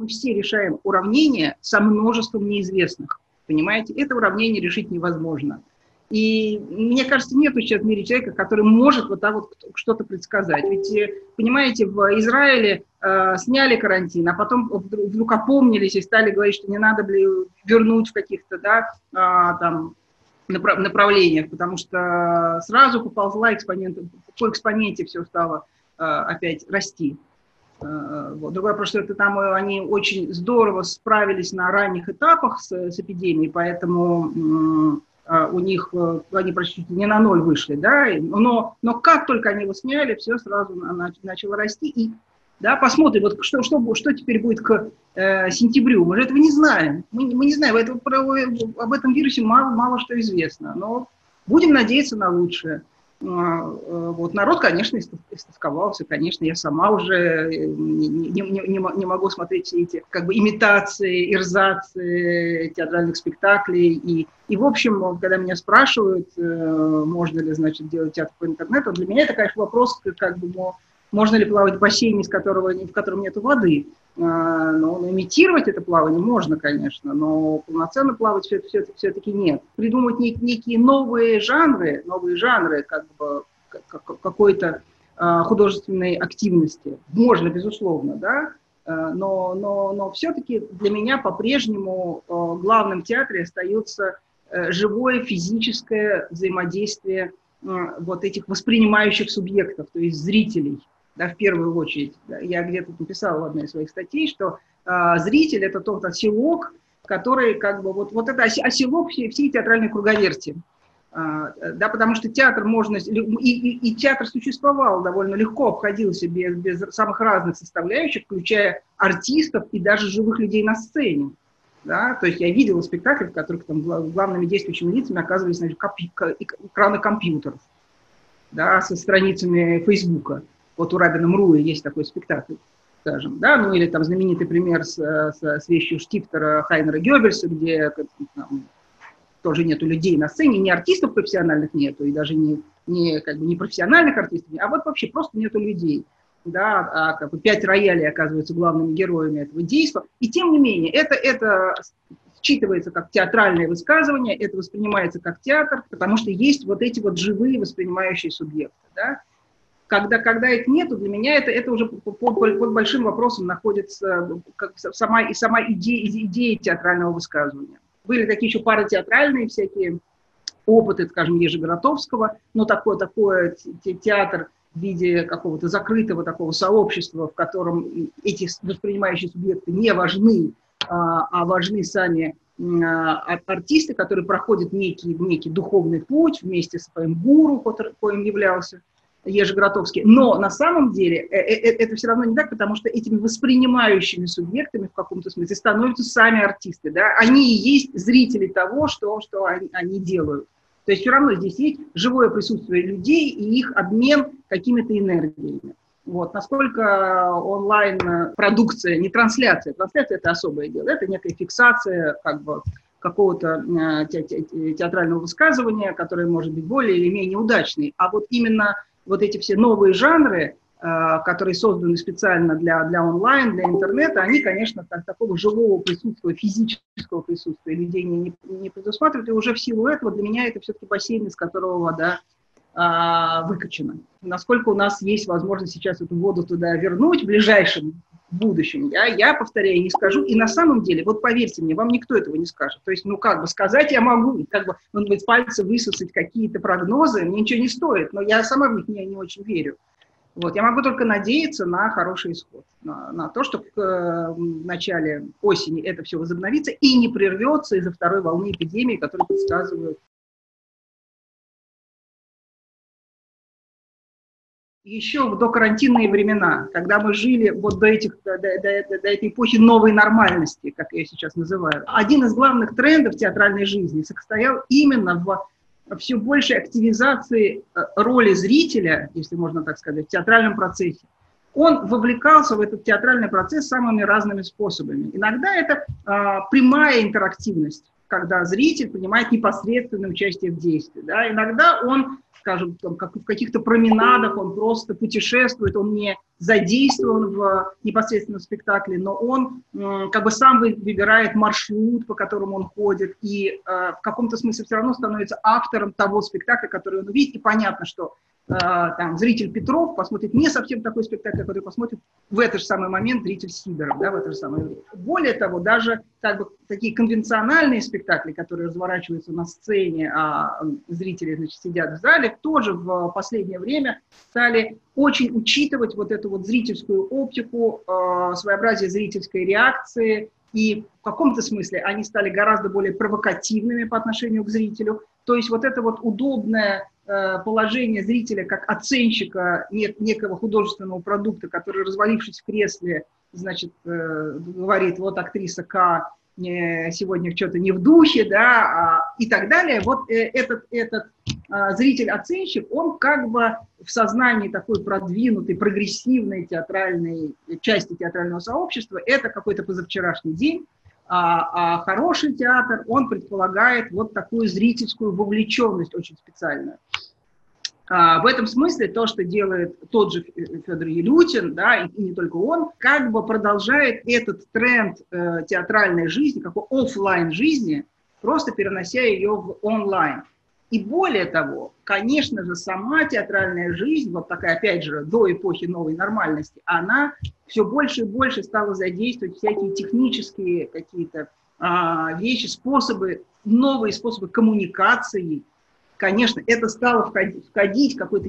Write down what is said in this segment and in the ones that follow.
Мы все решаем уравнение со множеством неизвестных. Понимаете, это уравнение решить невозможно. И мне кажется, нет сейчас в мире человека, который может вот так вот что-то предсказать. Ведь, э, понимаете, в Израиле э, сняли карантин, а потом вдруг, опомнились и стали говорить, что не надо вернуть в каких-то, да, э, там, направлениях, потому что сразу поползла экспонент, по экспоненте все стало э, опять расти. Э, вот. Другой вопрос, что это там э, они очень здорово справились на ранних этапах с, с эпидемией, поэтому а, у них, э, они почти не на ноль вышли, да, но, но как только они его сняли, все сразу начало расти, и да, посмотрим, вот что, что, что теперь будет к э, сентябрю. Мы же этого не знаем. Мы, мы не знаем, это, про, об этом вирусе мало, мало что известно. Но будем надеяться на лучшее. А, э, вот народ, конечно, истосковался, конечно, я сама уже э, не, не, не, не могу смотреть все эти как бы имитации, ирзации театральных спектаклей. И, и, в общем, когда меня спрашивают, э, можно ли, значит, делать театр по интернету, для меня это, конечно, вопрос, как бы, можно ли плавать в бассейне, из которого, в котором нет воды. А, но, имитировать это плавание можно, конечно, но полноценно плавать все, все, все-таки нет. Придумать нек, некие новые жанры, новые жанры как бы какой-то а, художественной активности можно, безусловно, да, а, но, но, но все-таки для меня по-прежнему в театре остается э, живое физическое взаимодействие вот этих воспринимающих субъектов, то есть зрителей да, в первую очередь. Я где-то написала в одной из своих статей, что э, зритель – это тот оселок, который как бы, вот, вот это оселок всей, всей театральной круговерти. А, да, потому что театр можно, и, и, и театр существовал довольно легко, обходился без, без самых разных составляющих, включая артистов и даже живых людей на сцене. Да? То есть я видела спектакли, в которых там главными действующими лицами оказывались значит, экраны компьютеров да, со страницами Фейсбука. Вот у Рабина Мруи есть такой спектакль, скажем, да, ну или там знаменитый пример с, с, с вещью Штифтера Хайнера Геббельса, где там, тоже нету людей на сцене, ни артистов профессиональных нету, и даже не, не, как бы, не профессиональных артистов, а вот вообще просто нету людей. Да, а как бы пять роялей оказываются главными героями этого действия. И тем не менее, это, это считывается как театральное высказывание, это воспринимается как театр, потому что есть вот эти вот живые воспринимающие субъекты. Да? Когда, когда их нету, для меня это, это уже под, под большим вопросом находится как сама, и сама идея, идея театрального высказывания. Были такие еще паратеатральные всякие опыты, скажем, Ежегородовского, но такой, такой театр в виде какого-то закрытого такого сообщества, в котором эти воспринимающие субъекты не важны, а, а важны сами а, артисты, которые проходят некий, некий духовный путь вместе с своим гуру, коим являлся Ежегротовский. Но на самом деле э, э, э, это все равно не так, потому что этими воспринимающими субъектами в каком-то смысле становятся сами артисты. Да? Они и есть зрители того, что, что они, они делают. То есть все равно здесь есть живое присутствие людей и их обмен какими-то энергиями. Вот. Насколько онлайн-продукция, не трансляция, трансляция – это особое дело, это некая фиксация как бы, какого-то театрального высказывания, которое может быть более или менее удачный. А вот именно вот эти все новые жанры, э, которые созданы специально для, для онлайн, для интернета, они, конечно, так, такого живого присутствия, физического присутствия людей не, не предусматривают. И уже в силу этого для меня это все-таки бассейн, из которого вода а, выкачана. Насколько у нас есть возможность сейчас эту воду туда вернуть в ближайшем будущем, я, я повторяю, не скажу. И на самом деле, вот поверьте мне, вам никто этого не скажет. То есть, ну как бы сказать я могу, как бы, он быть пальцы высосать какие-то прогнозы, мне ничего не стоит, но я сама в них не, не очень верю. Вот, я могу только надеяться на хороший исход, на, на то, что к э, начале осени это все возобновится и не прервется из-за второй волны эпидемии, которую предсказывают еще в докарантинные времена, когда мы жили вот до, этих, до, до, до, до этой эпохи новой нормальности, как я сейчас называю, один из главных трендов театральной жизни состоял именно в все большей активизации э, роли зрителя, если можно так сказать, в театральном процессе. Он вовлекался в этот театральный процесс самыми разными способами. Иногда это а, прямая интерактивность, когда зритель принимает непосредственное участие в действии. Да? Иногда он, скажем, там, как в каких-то променадах, он просто путешествует, он не, задействован в непосредственном спектакле, но он как бы сам выбирает маршрут, по которому он ходит, и в каком-то смысле все равно становится автором того спектакля, который он увидит. И понятно, что Э, там, зритель Петров посмотрит не совсем такой спектакль, который посмотрит в этот же самый момент зритель Сидоров, да, в это же самое время. Более того, даже как бы, такие конвенциональные спектакли, которые разворачиваются на сцене, а зрители значит, сидят в зале, тоже в последнее время стали очень учитывать вот эту вот зрительскую оптику, э, своеобразие зрительской реакции, и в каком-то смысле они стали гораздо более провокативными по отношению к зрителю. То есть вот это вот удобное Э, положение зрителя как оценщика некого художественного продукта, который, развалившись в кресле, значит, э, говорит, вот актриса К сегодня что-то не в духе, да, а, и так далее. Вот э, этот, этот а, зритель-оценщик, он как бы в сознании такой продвинутой, прогрессивной театральной части театрального сообщества, это какой-то позавчерашний день, а, а хороший театр, он предполагает вот такую зрительскую вовлеченность очень специальную. А, в этом смысле то, что делает тот же Федор Елютин, да, и, не только он, как бы продолжает этот тренд э, театральной жизни, какой офлайн жизни, просто перенося ее в онлайн. И более того, конечно же, сама театральная жизнь, вот такая, опять же, до эпохи новой нормальности, она все больше и больше стала задействовать всякие технические какие-то а, вещи, способы, новые способы коммуникации. Конечно, это стало входить, какой-то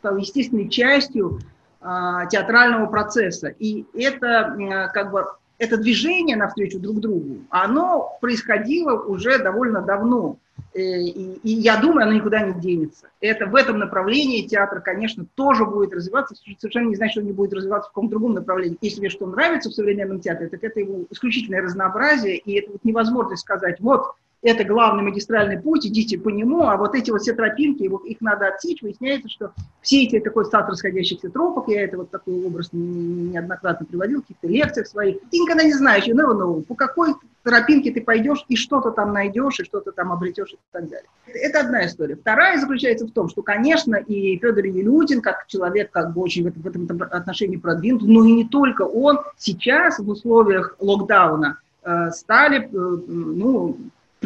стало естественной частью а, театрального процесса. И это как бы это движение навстречу друг другу, оно происходило уже довольно давно. Э, и, и я думаю, оно никуда не денется. Это в этом направлении театр, конечно, тоже будет развиваться. Совершенно не значит, что он не будет развиваться в каком-то другом направлении. Если мне что нравится в современном театре, так это его исключительное разнообразие, и это вот невозможность сказать, вот это главный магистральный путь, идите по нему, а вот эти вот все тропинки, их надо отсечь, выясняется, что все эти такой стат расходящихся тропок, я это вот такой образ неоднократно приводил в каких-то лекциях своих, ты никогда не знаешь, you never know, по какой тропинке ты пойдешь и что-то там найдешь, и что-то там обретешь и так далее. Это одна история. Вторая заключается в том, что, конечно, и Федор Елютин, как человек как бы очень в этом, в этом отношении продвинут, но и не только он, сейчас в условиях локдауна э, стали, э, ну,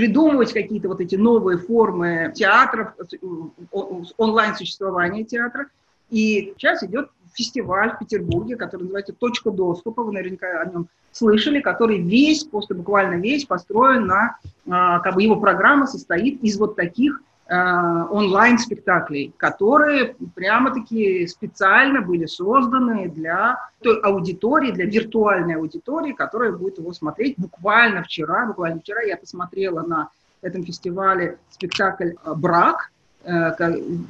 придумывать какие-то вот эти новые формы театров, онлайн-существования театра. И сейчас идет фестиваль в Петербурге, который называется «Точка доступа», вы наверняка о нем слышали, который весь, просто буквально весь построен на, а, как бы его программа состоит из вот таких онлайн-спектаклей, которые прямо-таки специально были созданы для той аудитории, для виртуальной аудитории, которая будет его смотреть. Буквально вчера, буквально вчера я посмотрела на этом фестивале спектакль «Брак», э,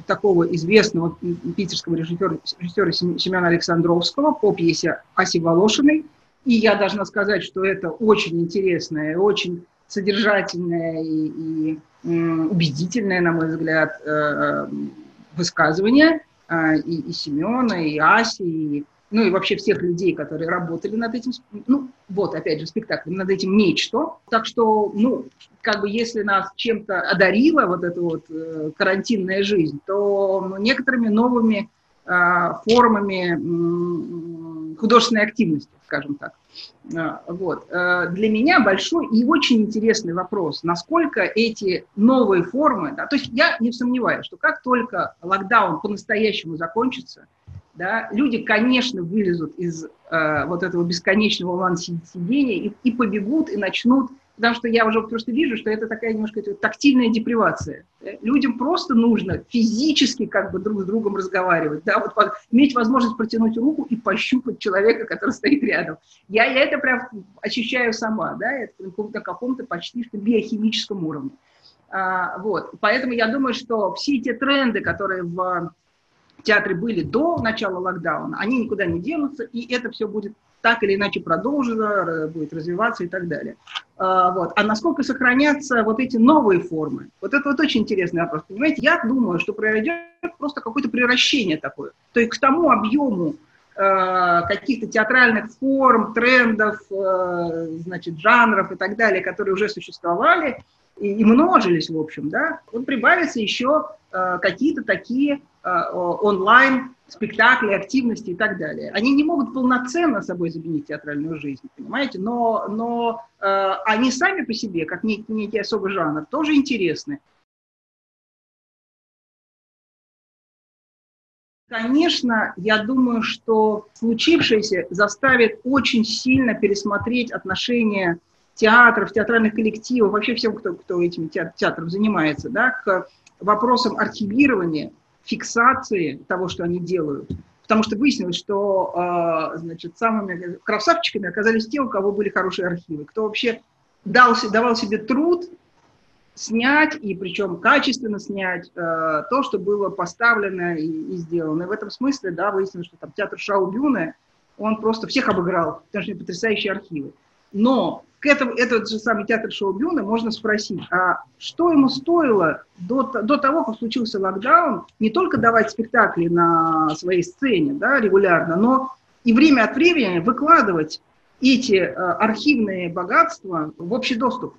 такого известного питерского режиссера, режиссера Семена Александровского по пьесе Аси Волошиной. И я должна сказать, что это очень интересная, очень содержательная и, и убедительное, на мой взгляд, э, э, высказывание э, и, и Семена, и Аси, и, ну и вообще всех людей, которые работали над этим, ну вот, опять же, спектаклем, над этим нечто. Так что, ну, как бы если нас чем-то одарила вот эта вот карантинная жизнь, то ну, некоторыми новыми формами художественной активности, скажем так. А, вот. Э, для меня большой и очень интересный вопрос, насколько эти новые формы, да, то есть я не сомневаюсь, что как только локдаун по-настоящему закончится, да, люди, конечно, вылезут из э, вот этого бесконечного онлайн-сидения и, и побегут, и начнут потому что я уже просто вижу, что это такая немножко тактильная депривация. Людям просто нужно физически как бы друг с другом разговаривать, да, вот иметь возможность протянуть руку и пощупать человека, который стоит рядом. Я, я это прям ощущаю сама, да, это на каком-то почти что биохимическом уровне. А, вот, поэтому я думаю, что все те тренды, которые в театре были до начала локдауна, они никуда не денутся, и это все будет так или иначе продолжено, будет развиваться и так далее. А, вот. А насколько сохранятся вот эти новые формы? Вот это вот очень интересный вопрос. Понимаете, я думаю, что произойдет просто какое-то превращение такое. То есть к тому объему э, каких-то театральных форм, трендов, э, значит, жанров и так далее, которые уже существовали и, и множились, в общем, да, вот прибавятся еще какие-то такие онлайн спектакли, активности и так далее. Они не могут полноценно собой заменить театральную жизнь, понимаете, но, но э, они сами по себе, как некий, некий особый жанр, тоже интересны. Конечно, я думаю, что случившееся заставит очень сильно пересмотреть отношения театров, театральных коллективов, вообще всем, кто, кто этим театром занимается, да, к вопросам архивирования, фиксации того, что они делают. Потому что выяснилось, что э, значит, самыми красавчиками оказались те, у кого были хорошие архивы, кто вообще дал, давал себе труд снять, и причем качественно снять э, то, что было поставлено и, и сделано. И в этом смысле, да, выяснилось, что там театр Шаубюна, он просто всех обыграл, потому что потрясающие архивы. Но к этому, этот же самый театр Шоу-Бюна можно спросить, а что ему стоило до, до того, как случился локдаун, не только давать спектакли на своей сцене да, регулярно, но и время от времени выкладывать эти э, архивные богатства в общий доступ.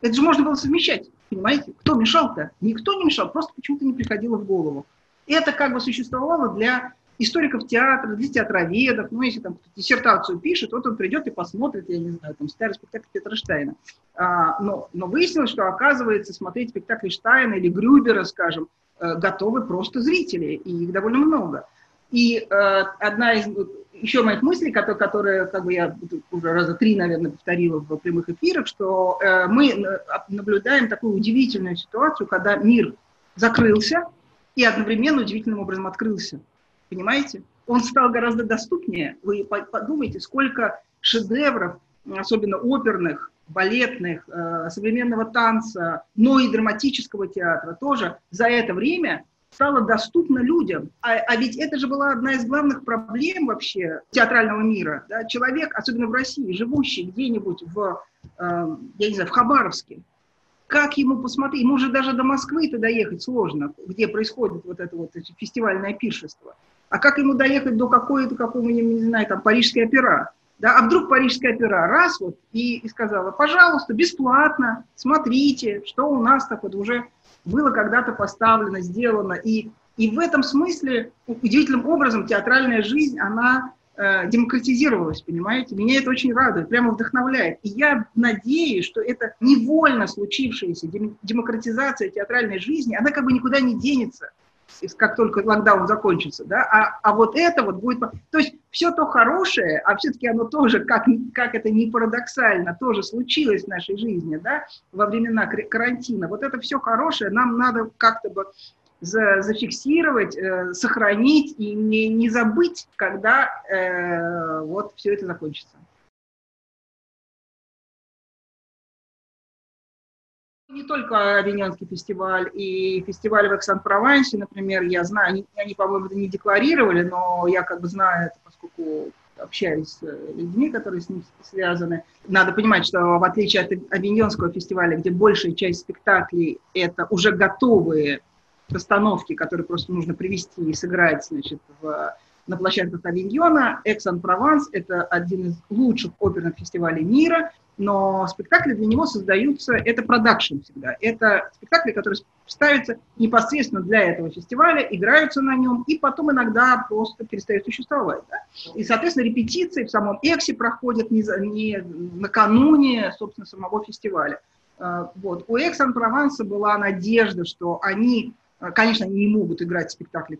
Это же можно было совмещать, понимаете? Кто мешал-то? Никто не мешал, просто почему-то не приходило в голову. Это как бы существовало для историков театра, для театроведов, ну, если там диссертацию пишет, вот он придет и посмотрит, я не знаю, там, старый спектакль Петра Штайна. А, но, но выяснилось, что, оказывается, смотреть спектакли Штайна или Грюбера, скажем, э, готовы просто зрители, и их довольно много. И э, одна из еще моих мыслей, которые, которые как бы я уже раза три, наверное, повторила в прямых эфирах, что э, мы наблюдаем такую удивительную ситуацию, когда мир закрылся и одновременно удивительным образом открылся. Понимаете? Он стал гораздо доступнее. Вы подумайте, сколько шедевров, особенно оперных, балетных, э, современного танца, но и драматического театра тоже за это время стало доступно людям. А, а ведь это же была одна из главных проблем вообще театрального мира. Да? Человек, особенно в России, живущий где-нибудь в, э, я не знаю, в Хабаровске, как ему посмотреть? Ему же даже до Москвы-то доехать сложно, где происходит вот это вот фестивальное пиршество. А как ему доехать до какой-то, какого-нибудь, не знаю, там, Парижской опера? Да, а вдруг Парижская опера раз вот и, и сказала, пожалуйста, бесплатно, смотрите, что у нас так вот уже было когда-то поставлено, сделано. И, и в этом смысле удивительным образом театральная жизнь, она э, демократизировалась, понимаете? Меня это очень радует, прямо вдохновляет. И я надеюсь, что это невольно случившаяся демократизация театральной жизни, она как бы никуда не денется как только локдаун закончится, да, а, а вот это вот будет, то есть все то хорошее, а все-таки оно тоже, как, как это не парадоксально, тоже случилось в нашей жизни, да, во времена карантина, вот это все хорошее нам надо как-то бы за, зафиксировать, э, сохранить и не, не забыть, когда э, вот все это закончится. Не только Авиньонский фестиваль, и фестиваль в Эксан-Провансе, например, я знаю, они, они по-моему, это не декларировали, но я как бы знаю это, поскольку общаюсь с людьми, которые с ним связаны. Надо понимать, что в отличие от Авиньонского фестиваля, где большая часть спектаклей – это уже готовые постановки, которые просто нужно привести и сыграть значит, в, на площадках Авиньона, Эксан-Прованс – это один из лучших оперных фестивалей мира – но спектакли для него создаются, это продакшн всегда, это спектакли, которые ставятся непосредственно для этого фестиваля, играются на нем, и потом иногда просто перестают существовать. Да? И, соответственно, репетиции в самом Эксе проходят не, за, не накануне, собственно, самого фестиваля. А, вот. У Экс-Ан-Прованса была надежда, что они, конечно, они не могут играть спектакли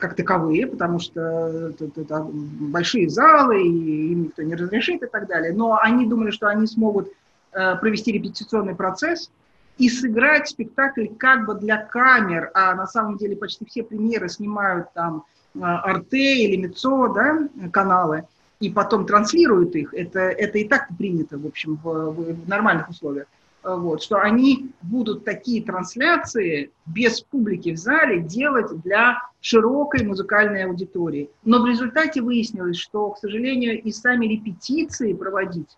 как таковые, потому что это, это большие залы, и им никто не разрешит и так далее. Но они думали, что они смогут э, провести репетиционный процесс и сыграть спектакль как бы для камер, а на самом деле почти все премьеры снимают там э, Арте или Мецо, да, каналы, и потом транслируют их. Это, это и так принято, в общем, в, в нормальных условиях. Э, вот, что они будут такие трансляции без публики в зале делать для широкой музыкальной аудитории. Но в результате выяснилось, что, к сожалению, и сами репетиции проводить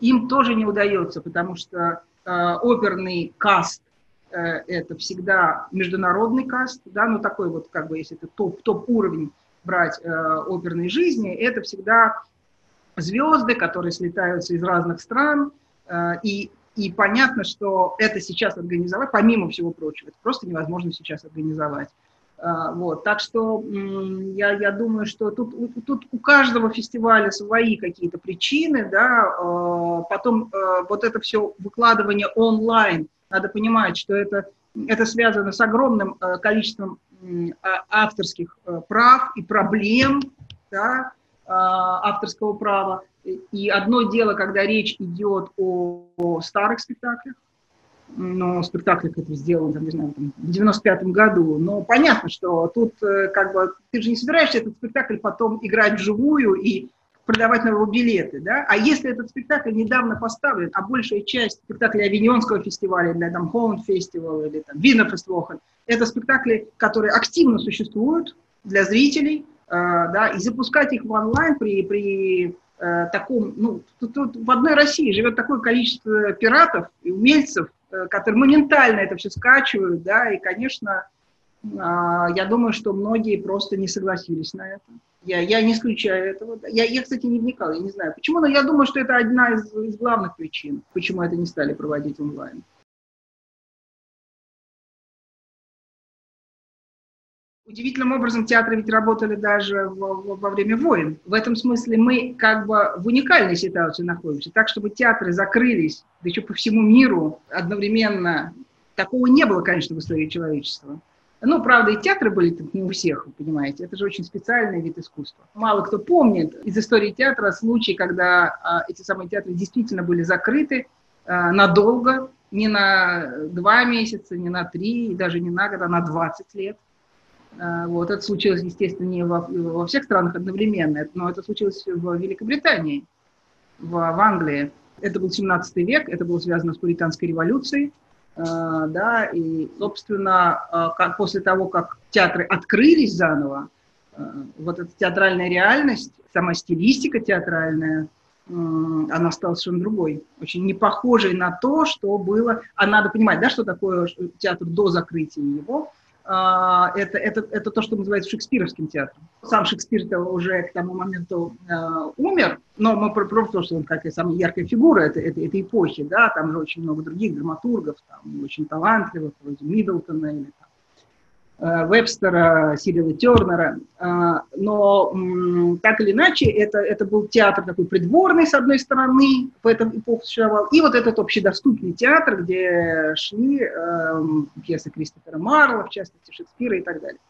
им тоже не удается, потому что э, оперный каст э, это всегда международный каст, да, ну такой вот, как бы, если это топ, топ-уровень брать э, оперной жизни, это всегда звезды, которые слетаются из разных стран, э, и и понятно, что это сейчас организовать, помимо всего прочего, это просто невозможно сейчас организовать. А, вот, так что я, я думаю, что тут, тут у каждого фестиваля свои какие-то причины, да, а, потом а, вот это все выкладывание онлайн, надо понимать, что это, это связано с огромным количеством авторских прав и проблем, да, авторского права. И одно дело, когда речь идет о, о старых спектаклях, но спектакль это сделан, там, не знаю, там, в 95-м году. Но понятно, что тут э, как бы ты же не собираешься этот спектакль потом играть вживую и продавать на его билеты, да? А если этот спектакль недавно поставлен, а большая часть спектаклей Авиньонского фестиваля, или там Хоун фестиваля, или там Виннерфествохан, это спектакли, которые активно существуют для зрителей, э, да, и запускать их в онлайн при, при э, таком, ну, тут, тут в одной России живет такое количество пиратов и умельцев, Э, которые моментально это все скачивают, да, и, конечно, а, я думаю, что многие просто не согласились на это. Я, я не исключаю этого. Я, я, кстати, не вникала, я не знаю почему, но я думаю, что это одна из, из главных причин, почему это не стали проводить онлайн. Удивительным образом театры ведь работали даже во, во время войн. В этом смысле мы как бы в уникальной ситуации находимся. Так, чтобы театры закрылись, да еще по всему миру одновременно, такого не было, конечно, в истории человечества. Ну, правда, и театры были не у всех, вы понимаете. Это же очень специальный вид искусства. Мало кто помнит из истории театра случай, когда а, эти самые театры действительно были закрыты а, надолго, не на два месяца, не на три, даже не на год, а на 20 лет. А, вот. Это случилось, естественно, не во, во всех странах одновременно, но это случилось в Великобритании, в, в Англии. Это был 17 век, это было связано с Пуританской революцией. А, да, и, собственно, а, как, после того, как театры открылись заново, вот эта театральная реальность, сама стилистика театральная, она стала совершенно другой, очень не похожей на то, что было. А надо понимать, да, что такое театр до закрытия его. А, это, это, это то, что называется шекспировским театром. Сам Шекспир-то уже к тому моменту э, умер, но мы про, про то, что он и самая яркая фигура этой, этой, этой эпохи, да, там же очень много других драматургов, там, очень талантливых, вроде Миддлтона или там, Вебстера, Сирила Тернера. А, но так или иначе, это, это был театр такой придворный, с одной стороны, в этом эпоху существовал, и вот этот общедоступный театр, где шли э, пьесы Кристофера Марла, в частности, Шекспира и так далее.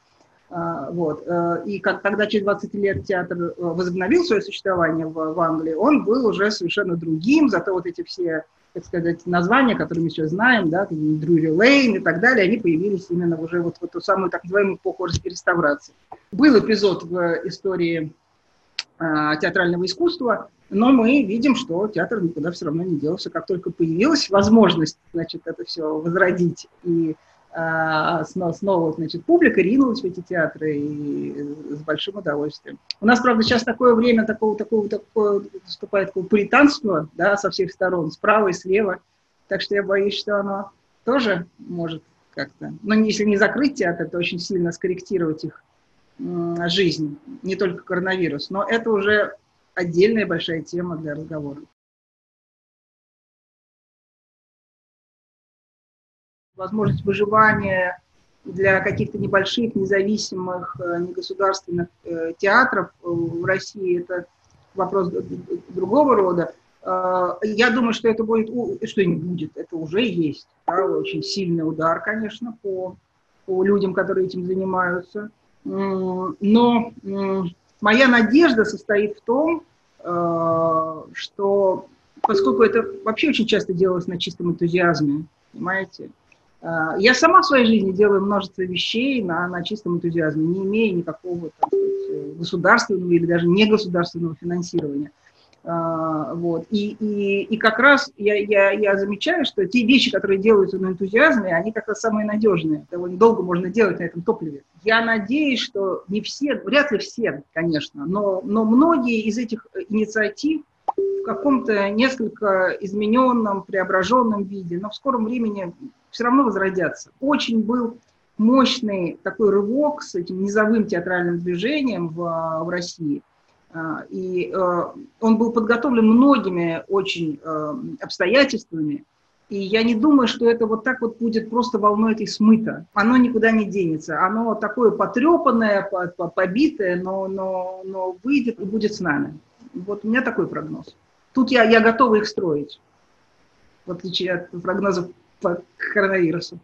А, вот. Э, и когда через 20 лет театр возобновил свое существование в, в Англии, он был уже совершенно другим, зато вот эти все так сказать, названия, которые мы сейчас знаем, да, Друри Лейн и так далее, они появились именно уже вот в эту самую так называемую эпоху реставрации. Был эпизод в истории э, театрального искусства, но мы видим, что театр никуда все равно не делся. Как только появилась возможность, значит, это все возродить и а, снова, значит, публика ринулась в эти театры и с большим удовольствием. У нас, правда, сейчас такое время такого, такого, такое, наступает такое пуританство, да, со всех сторон, справа и слева, так что я боюсь, что оно тоже может как-то, но если не закрыть театр, то очень сильно скорректировать их жизнь, не только коронавирус, но это уже отдельная большая тема для разговора. Возможность выживания для каких-то небольших, независимых, э, негосударственных э, театров э, в России, это вопрос другого рода. Я думаю, что это будет, что не будет, это уже есть. Да, очень сильный удар, конечно, по, по людям, которые этим занимаются. Но моя надежда состоит в том, что поскольку это вообще очень часто делалось на чистом энтузиазме, понимаете, я сама в своей жизни делаю множество вещей на, на чистом энтузиазме, не имея никакого так сказать, государственного или даже негосударственного финансирования. Uh, вот. И, и, и как раз я, я, я замечаю, что те вещи, которые делаются на энтузиазме, они как раз самые надежные. Довольно долго можно делать на этом топливе. Я надеюсь, что не все, вряд ли все, конечно, но, но многие из этих инициатив в каком-то несколько измененном, преображенном виде, но в скором времени все равно возродятся. Очень был мощный такой рывок с этим низовым театральным движением в, в России. А, и э, он был подготовлен многими очень э, обстоятельствами. И я не думаю, что это вот так вот будет просто волной этой смыто. Оно никуда не денется. Оно такое потрепанное, побитое, но, но, но выйдет и будет с нами. Вот у меня такой прогноз. Тут я, я готова их строить, в отличие от прогнозов по коронавирусу.